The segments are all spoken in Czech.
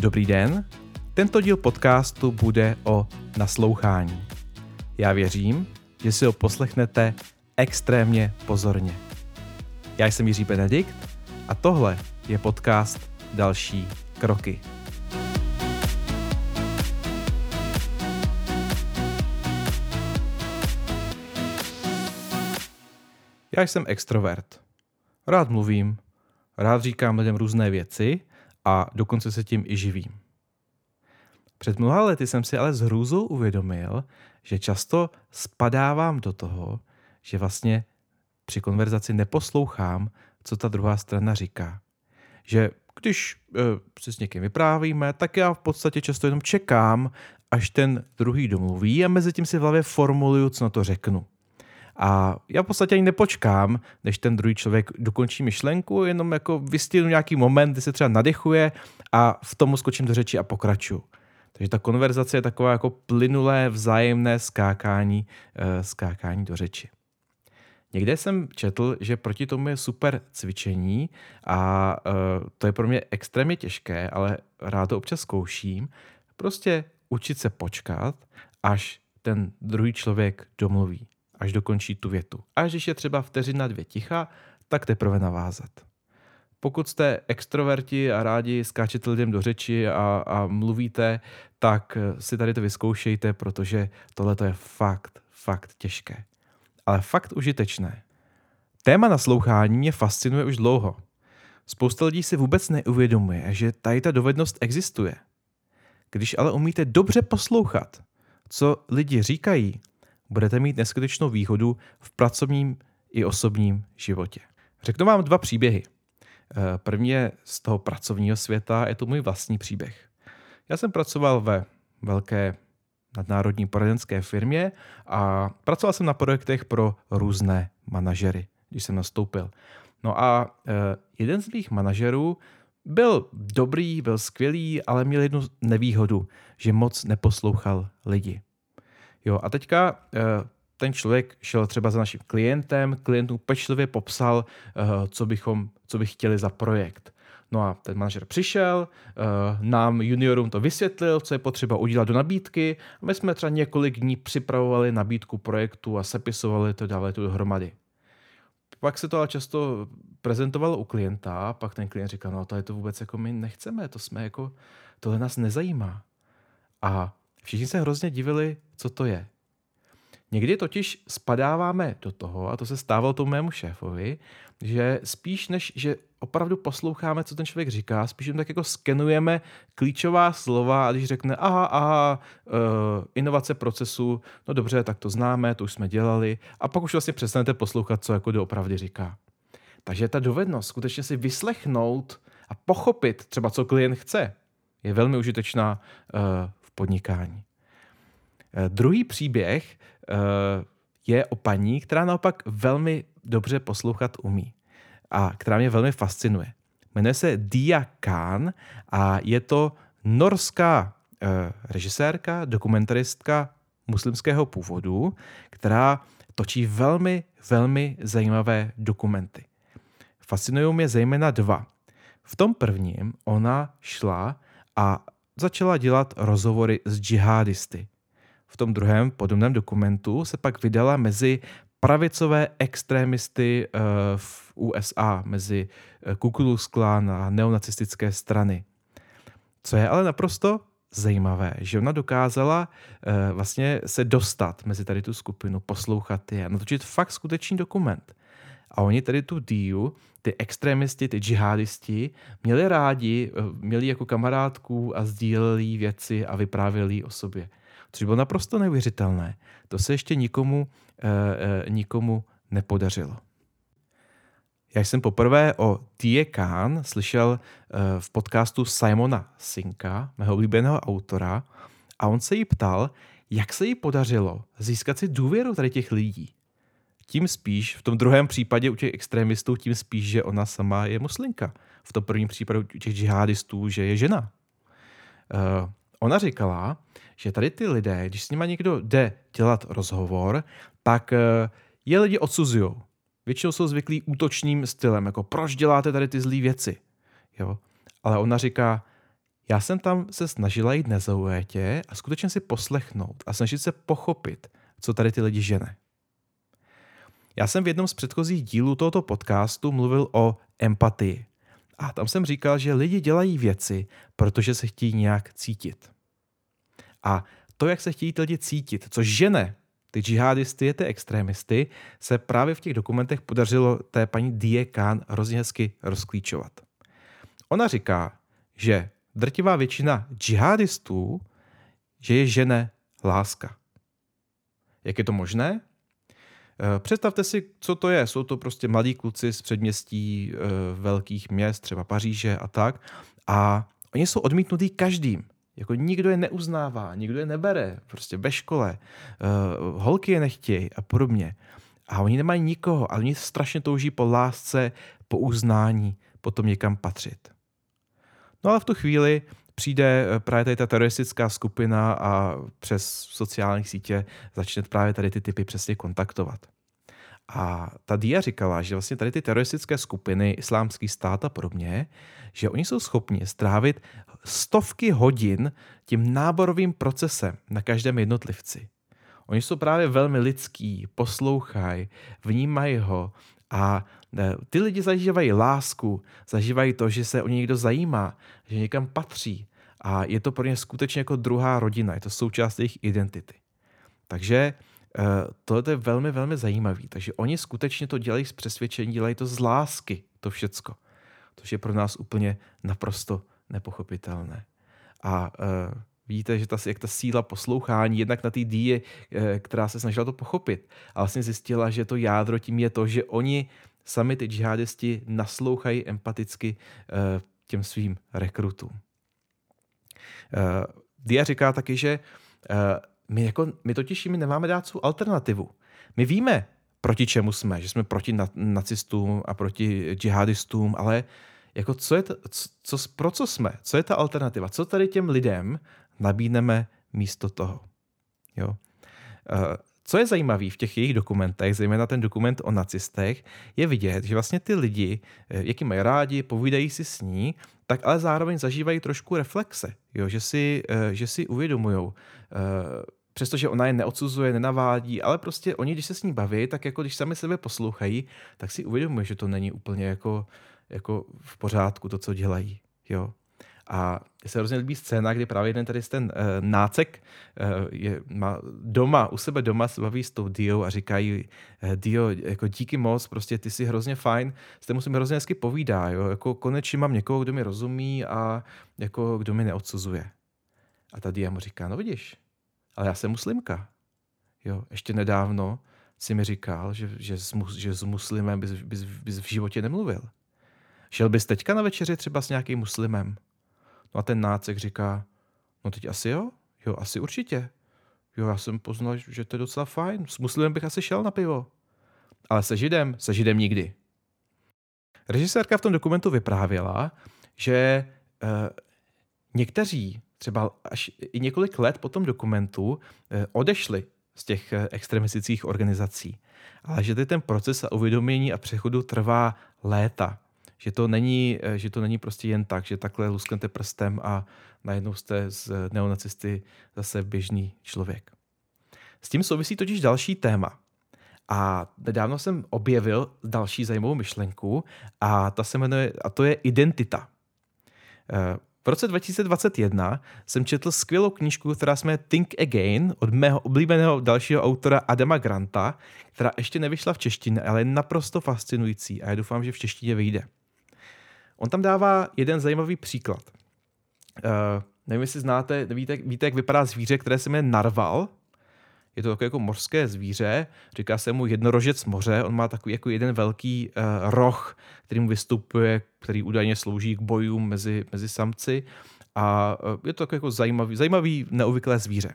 Dobrý den, tento díl podcastu bude o naslouchání. Já věřím, že si ho poslechnete extrémně pozorně. Já jsem Jiří Benedikt a tohle je podcast Další kroky. Já jsem extrovert. Rád mluvím, rád říkám lidem různé věci a dokonce se tím i živím. Před mnoha lety jsem si ale s hrůzou uvědomil, že často spadávám do toho, že vlastně při konverzaci neposlouchám, co ta druhá strana říká. Že když e, si s někým vyprávíme, tak já v podstatě často jenom čekám, až ten druhý domluví a mezi tím si v hlavě formuluju, co na to řeknu. A já v podstatě ani nepočkám, než ten druhý člověk dokončí myšlenku, jenom jako vystihnu nějaký moment, kdy se třeba nadechuje a v tomu skočím do řeči a pokračuju. Takže ta konverzace je taková jako plynulé vzájemné skákání, uh, skákání do řeči. Někde jsem četl, že proti tomu je super cvičení a uh, to je pro mě extrémně těžké, ale rád to občas zkouším. Prostě učit se počkat, až ten druhý člověk domluví až dokončí tu větu. A když je třeba vteřina dvě ticha, tak teprve navázat. Pokud jste extroverti a rádi skáčete lidem do řeči a, a mluvíte, tak si tady to vyzkoušejte, protože tohle je fakt, fakt těžké. Ale fakt užitečné. Téma naslouchání mě fascinuje už dlouho. Spousta lidí si vůbec neuvědomuje, že tady ta dovednost existuje. Když ale umíte dobře poslouchat, co lidi říkají, budete mít neskutečnou výhodu v pracovním i osobním životě. Řeknu vám dva příběhy. Eh, první je z toho pracovního světa, je to můj vlastní příběh. Já jsem pracoval ve velké nadnárodní poradenské firmě a pracoval jsem na projektech pro různé manažery, když jsem nastoupil. No a eh, jeden z mých manažerů byl dobrý, byl skvělý, ale měl jednu nevýhodu, že moc neposlouchal lidi. Jo, a teďka eh, ten člověk šel třeba za naším klientem, klient mu pečlivě popsal, eh, co, bychom, co by chtěli za projekt. No a ten manažer přišel, eh, nám juniorům to vysvětlil, co je potřeba udělat do nabídky. A my jsme třeba několik dní připravovali nabídku projektu a sepisovali to dále tu dohromady. Pak se to ale často prezentovalo u klienta, pak ten klient říkal, no to je to vůbec jako my nechceme, to jsme jako, tohle nás nezajímá. A Všichni se hrozně divili, co to je. Někdy totiž spadáváme do toho, a to se stávalo tomu mému šéfovi, že spíš než, že opravdu posloucháme, co ten člověk říká, spíš jen tak jako skenujeme klíčová slova a když řekne aha, aha, uh, inovace procesu, no dobře, tak to známe, to už jsme dělali a pak už vlastně přestanete poslouchat, co jako doopravdy říká. Takže ta dovednost skutečně si vyslechnout a pochopit třeba, co klient chce, je velmi užitečná uh, podnikání. Eh, druhý příběh eh, je o paní, která naopak velmi dobře poslouchat umí a která mě velmi fascinuje. Jmenuje se Dia Khan a je to norská eh, režisérka, dokumentaristka muslimského původu, která točí velmi, velmi zajímavé dokumenty. Fascinují mě zejména dva. V tom prvním ona šla a začala dělat rozhovory s džihadisty. Tom druhém podobném dokumentu se pak vydala mezi pravicové extrémisty eh, v USA, mezi eh, Ku Klux Klan a neonacistické strany. Co je ale naprosto zajímavé, že ona dokázala uh, vlastně se dostat mezi tady tu skupinu, poslouchat je natočit fakt skutečný dokument. A oni tady tu díu, ty extremisti, ty džihadisti, měli rádi, eh, měli jako kamarádků a sdíleli věci a vyprávěli o sobě. Což bylo naprosto neuvěřitelné. To se ještě nikomu, eh, eh, nikomu nepodařilo. Já jsem poprvé o Tie Khan slyšel eh, v podcastu Simona Sinka, mého oblíbeného autora, a on se jí ptal, jak se jí podařilo získat si důvěru tady těch lidí tím spíš, v tom druhém případě u těch extremistů, tím spíš, že ona sama je muslimka. V tom prvním případě u těch džihadistů, že je žena. Uh, ona říkala, že tady ty lidé, když s nimi někdo jde dělat rozhovor, tak uh, je lidi odsuzují. Většinou jsou zvyklí útočným stylem, jako proč děláte tady ty zlé věci. Jo? Ale ona říká, já jsem tam se snažila jít nezaujetě a skutečně si poslechnout a snažit se pochopit, co tady ty lidi žene. Já jsem v jednom z předchozích dílů tohoto podcastu mluvil o empatii. A tam jsem říkal, že lidi dělají věci, protože se chtějí nějak cítit. A to, jak se chtějí ty lidi cítit, co žene ty džihadisty, ty extrémisty, se právě v těch dokumentech podařilo té paní Die Khan hrozně hezky rozklíčovat. Ona říká, že drtivá většina džihadistů, že je žene láska. Jak je to možné? Eh, představte si, co to je. Jsou to prostě mladí kluci z předměstí eh, velkých měst, třeba Paříže a tak. A oni jsou odmítnutí každým. Jako nikdo je neuznává, nikdo je nebere, prostě ve škole. Uh, holky je nechtějí a podobně. A oni nemají nikoho, ale oni strašně touží po lásce, po uznání, potom někam patřit. No ale v tu chvíli přijde eh, právě tady ta teroristická skupina a přes sociální sítě začne právě tady ty typy přesně kontaktovat. A ta Dia říkala, že vlastně tady ty teroristické skupiny, islámský stát a podobně, že oni jsou schopni strávit stovky hodin tím náborovým procesem na každém jednotlivci. Oni jsou právě velmi lidský, poslouchají, vnímají ho a e, ty lidi zažívají lásku, zažívají to, že se o ně někdo zajímá, že někam patří a je to pro ně skutečně jako druhá rodina, je to součást jejich identity. Takže tohle je velmi, velmi zajímavý. Takže oni skutečně to dělají z přesvědčení, dělají to z lásky, to všecko. To je pro nás úplně naprosto nepochopitelné. A uh, vidíte, že ta, jak ta síla poslouchání, jednak na té díje, uh, která se snažila to pochopit, a vlastně zjistila, že to jádro tím je to, že oni sami ty džihadisti naslouchají empaticky uh, těm svým rekrutům. Uh, Dia říká taky, že uh, my, jako, my totiž mi nemáme dát svou alternativu. My víme, proti čemu jsme, že jsme proti nacistům a proti džihadistům, ale jako co je to, co, pro co jsme? Co je ta alternativa? Co tady těm lidem nabídneme místo toho? Jo? Uh, co je zajímavé v těch jejich dokumentech, zejména ten dokument o nacistech, je vidět, že vlastně ty lidi, eh, jaký mají rádi, povídají si s ní, tak ale zároveň zažívají trošku reflexe, jo? Že, si, eh, že si uvědomují, přestože ona je neodsuzuje, nenavádí, ale prostě oni, když se s ní baví, tak jako když sami sebe poslouchají, tak si uvědomují, že to není úplně jako, jako v pořádku to, co dělají. Jo. A se hrozně líbí scéna, kdy právě jeden tady ten uh, nácek uh, je, má doma, u sebe doma se baví s tou Dio a říkají, uh, Dio, jako díky moc, prostě ty jsi hrozně fajn, s tím musím hrozně hezky povídá, jo, jako konečně mám někoho, kdo mi rozumí a jako kdo mi neodsuzuje. A ta Dia mu říká, no vidíš, ale já jsem muslimka. Jo, ještě nedávno si mi říkal, že, že, s, že s muslimem bys, bys, bys v životě nemluvil. Šel bys teďka na večeři třeba s nějakým muslimem? No a ten nácek říká, no teď asi jo, jo, asi určitě. Jo, já jsem poznal, že to je docela fajn. S muslimem bych asi šel na pivo. Ale se židem, se židem nikdy. Režisérka v tom dokumentu vyprávěla, že uh, někteří třeba až i několik let po tom dokumentu eh, odešli z těch eh, extremistických organizací. Ale že ten proces a uvědomění a přechodu trvá léta. Že to není, eh, že to není prostě jen tak, že takhle lusknete prstem a najednou jste z neonacisty zase běžný člověk. S tím souvisí totiž další téma. A nedávno jsem objevil další zajímavou myšlenku a ta se jmenuje, a to je identita. V roce 2021 jsem četl skvělou knížku, která se jmenuje Think Again od mého oblíbeného dalšího autora Adama Granta, která ještě nevyšla v češtině, ale je naprosto fascinující a já doufám, že v češtině vyjde. On tam dává jeden zajímavý příklad. Uh, nevím, jestli znáte, víte, víte, jak vypadá zvíře, které se jmenuje narval. Je to takové jako mořské zvíře, říká se mu jednorožec moře, on má takový jako jeden velký uh, roh, který mu vystupuje, který údajně slouží k bojům mezi, mezi samci. A uh, je to jako zajímavý, zajímavý neobvyklé zvíře.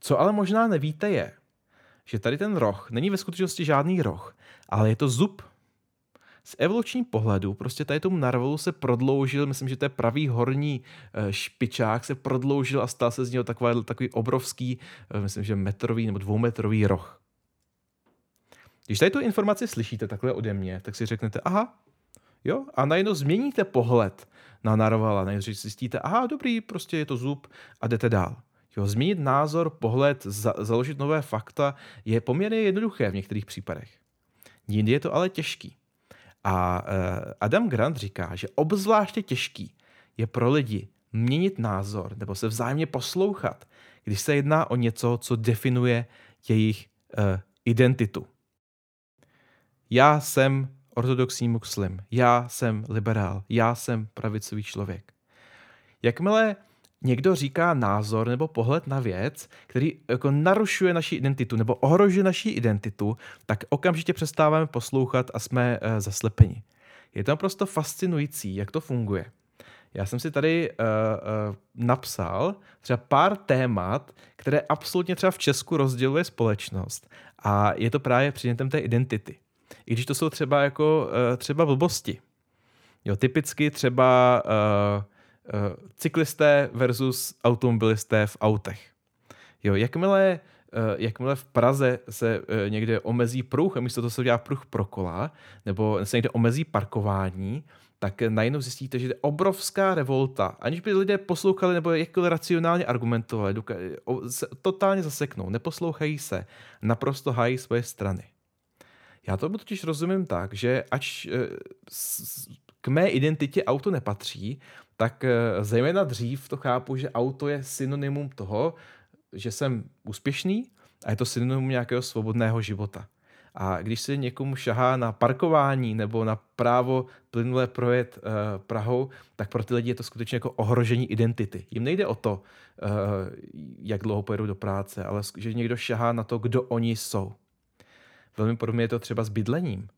Co ale možná nevíte je, že tady ten roh není ve skutečnosti žádný roh, ale je to zub z evolučního pohledu prostě tady tomu narvalu se prodloužil, myslím, že to je pravý horní eh, špičák, se prodloužil a stal se z něho takový, takový obrovský, eh, myslím, že metrový nebo dvoumetrový roh. Když tady tu informaci slyšíte takhle ode mě, tak si řeknete, aha, Jo? A najednou změníte pohled na narvala. Najednou zjistíte, aha, dobrý, prostě je to zub a jdete dál. Jo, změnit názor, pohled, za, založit nové fakta je poměrně jednoduché v některých případech. Jindy je to ale těžký. A uh, Adam Grant říká, že obzvláště těžký je pro lidi měnit názor nebo se vzájemně poslouchat, když se jedná o něco, co definuje jejich uh, identitu. Já jsem ortodoxní muslim, já jsem liberál, já jsem pravicový člověk. Jakmile někdo říká názor nebo pohled na věc, který jako narušuje naši identitu nebo ohrožuje naši identitu, tak okamžitě přestáváme poslouchat a jsme uh, zaslepeni. Je to naprosto fascinující, jak to funguje. Já jsem si tady uh, uh, napsal třeba pár témat, které absolutně třeba v Česku rozděluje společnost a je to právě předmětem té identity. I když to jsou třeba jako uh, třeba blbosti. Jo, typicky třeba uh, cyklisté versus automobilisté v autech. Jo, jakmile, uh, jakmile v Praze se uh, někde omezí pruh a místo toho se udělá pruh pro kola, nebo se někde omezí parkování, tak najednou zjistíte, že je obrovská revolta. Aniž by lidé poslouchali nebo jakkoliv racionálně argumentovali, se totálně zaseknou, neposlouchají se, naprosto hájí svoje strany. Já to totiž rozumím tak, že ač k mé identitě auto nepatří, tak eh, zejména dřív to chápu, že auto je synonymum toho, že jsem úspěšný a je to synonymum nějakého svobodného života. A když se někomu šahá na parkování nebo na právo plynule projet uh, Prahou, tak pro ty lidi je to skutečně jako ohrožení identity. Jim nejde o to, uh, jak dlouho pojedou do práce, ale že někdo šahá na to, kdo oni jsou. Velmi podobně je to třeba s bydlením.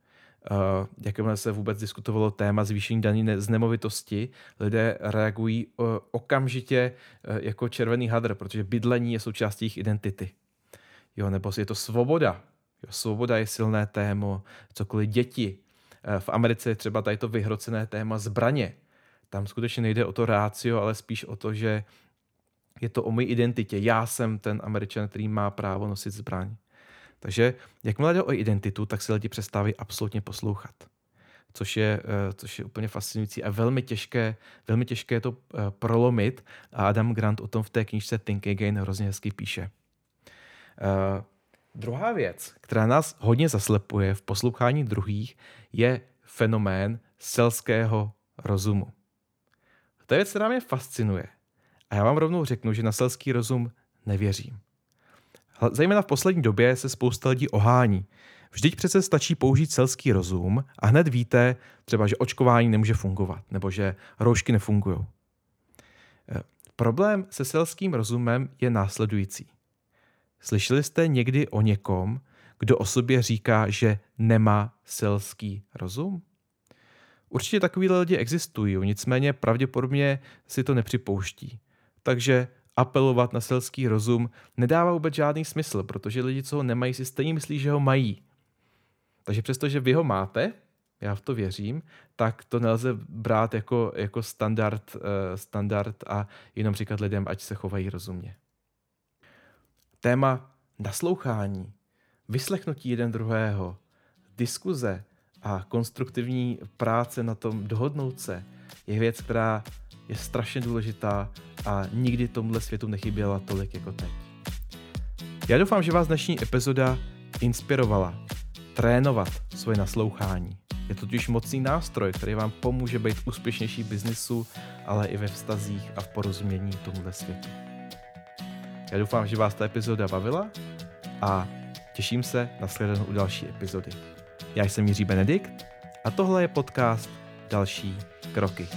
Uh, jakmile se vůbec diskutovalo téma zvýšení daní z nemovitosti, lidé reagují uh, okamžitě uh, jako červený hadr, protože bydlení je součástí jejich identity. Jo, nebo je to svoboda. Jo, svoboda je silné téma, cokoliv děti. V Americe je třeba tady to vyhrocené téma zbraně. Tam skutečně nejde o to rácio, ale spíš o to, že je to o mojí identitě. Já jsem ten američan, který má právo nosit zbraň. Takže jakmile jde o identitu, tak se lidi přestávají absolutně poslouchat. Což je, eh, což je úplně fascinující a velmi těžké, velmi těžké to eh, prolomit. A Adam Grant o tom v té knižce Think Again hrozně hezky píše. Uh, druhá věc, která nás hodně zaslepuje v poslouchání druhých, je fenomén selského rozumu. To je věc, která mě fascinuje. A já vám rovnou řeknu, že na selský rozum nevěřím. Zejména v poslední době se spousta lidí ohání. Vždyť přece stačí použít selský rozum a hned víte třeba, že očkování nemůže fungovat nebo že roušky nefungují. Eh, problém se selským rozumem je následující. Slyšeli jste někdy o někom, kdo o sobě říká, že nemá selský rozum? Určitě takový lidi existují, nicméně pravděpodobně si to nepřipouští. Takže apelovat na selský rozum nedává vůbec žádný smysl, protože lidi, co ho nemají, si stejně myslí, že ho mají. Takže přestože vy ho máte, já v to věřím, tak to nelze brát jako, jako standard, uh, standard a jenom říkat lidem, ať se chovají rozumně. Téma naslouchání, vyslechnutí jeden druhého, diskuze a konstruktivní práce na tom dohodnout se je věc, která je strašně důležitá a nikdy tomhle světu nechyběla tolik jako teď. Já doufám, že vás dnešní epizoda inspirovala trénovat svoje naslouchání. Je to totiž mocný nástroj, který vám pomůže být úspěšnější v biznisu, ale i ve vztazích a v porozumění tomuhle světu. Já doufám, že vás ta epizoda bavila a těším se na shledanou u další epizody. Já jsem Jiří Benedikt a tohle je podcast Další kroky.